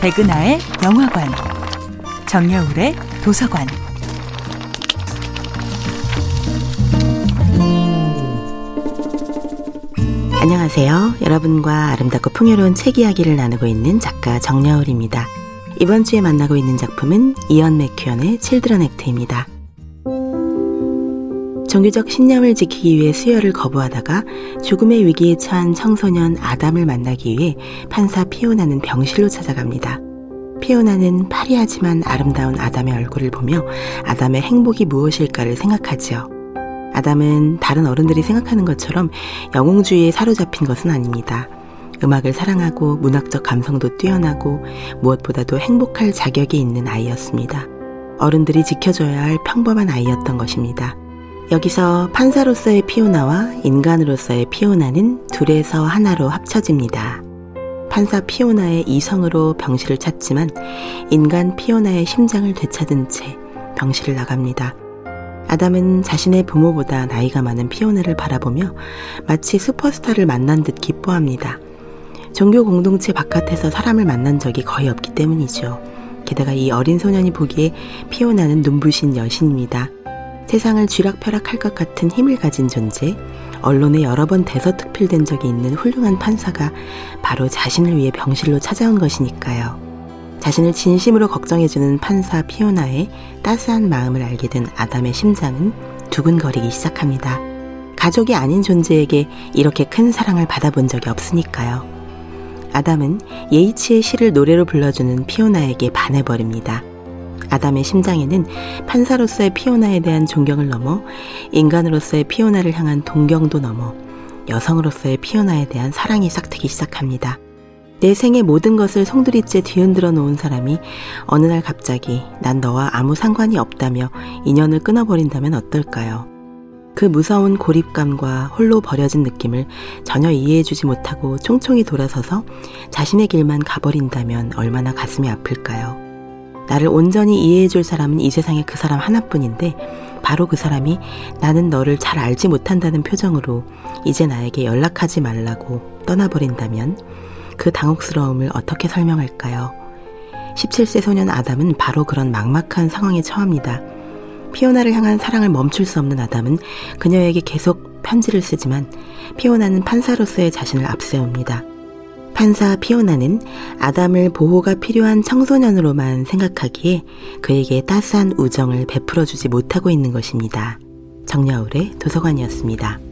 백은하의 영화관, 정여울의 도서관. 안녕하세요. 여러분과 아름답고 풍요로운 책 이야기를 나누고 있는 작가 정여울입니다. 이번 주에 만나고 있는 작품은 이언 맥큐언의 칠드런 액트입니다. 종교적 신념을 지키기 위해 수혈을 거부하다가 죽음의 위기에 처한 청소년 아담을 만나기 위해 판사 피오나는 병실로 찾아갑니다. 피오나는 파리하지만 아름다운 아담의 얼굴을 보며 아담의 행복이 무엇일까를 생각하지요. 아담은 다른 어른들이 생각하는 것처럼 영웅주의에 사로잡힌 것은 아닙니다. 음악을 사랑하고 문학적 감성도 뛰어나고 무엇보다도 행복할 자격이 있는 아이였습니다. 어른들이 지켜줘야 할 평범한 아이였던 것입니다. 여기서 판사로서의 피오나와 인간으로서의 피오나는 둘에서 하나로 합쳐집니다. 판사 피오나의 이성으로 병실을 찾지만 인간 피오나의 심장을 되찾은 채 병실을 나갑니다. 아담은 자신의 부모보다 나이가 많은 피오나를 바라보며 마치 슈퍼스타를 만난 듯 기뻐합니다. 종교 공동체 바깥에서 사람을 만난 적이 거의 없기 때문이죠. 게다가 이 어린 소년이 보기에 피오나는 눈부신 여신입니다. 세상을 쥐락펴락할 것 같은 힘을 가진 존재, 언론에 여러 번 대서특필된 적이 있는 훌륭한 판사가 바로 자신을 위해 병실로 찾아온 것이니까요. 자신을 진심으로 걱정해주는 판사 피오나의 따스한 마음을 알게 된 아담의 심장은 두근거리기 시작합니다. 가족이 아닌 존재에게 이렇게 큰 사랑을 받아본 적이 없으니까요. 아담은 예이치의 시를 노래로 불러주는 피오나에게 반해버립니다. 아담의 심장에는 판사로서의 피오나에 대한 존경을 넘어 인간으로서의 피오나를 향한 동경도 넘어 여성으로서의 피오나에 대한 사랑이 싹트기 시작합니다. 내 생의 모든 것을 송두리째 뒤흔들어 놓은 사람이 어느 날 갑자기 난 너와 아무 상관이 없다며 인연을 끊어버린다면 어떨까요? 그 무서운 고립감과 홀로 버려진 느낌을 전혀 이해해주지 못하고 총총히 돌아서서 자신의 길만 가버린다면 얼마나 가슴이 아플까요? 나를 온전히 이해해줄 사람은 이 세상에 그 사람 하나뿐인데 바로 그 사람이 나는 너를 잘 알지 못한다는 표정으로 이제 나에게 연락하지 말라고 떠나버린다면 그 당혹스러움을 어떻게 설명할까요? 17세 소년 아담은 바로 그런 막막한 상황에 처합니다. 피오나를 향한 사랑을 멈출 수 없는 아담은 그녀에게 계속 편지를 쓰지만 피오나는 판사로서의 자신을 앞세웁니다. 판사 피오나는 아담을 보호가 필요한 청소년으로만 생각하기에 그에게 따스한 우정을 베풀어 주지 못하고 있는 것입니다. 정여울의 도서관이었습니다.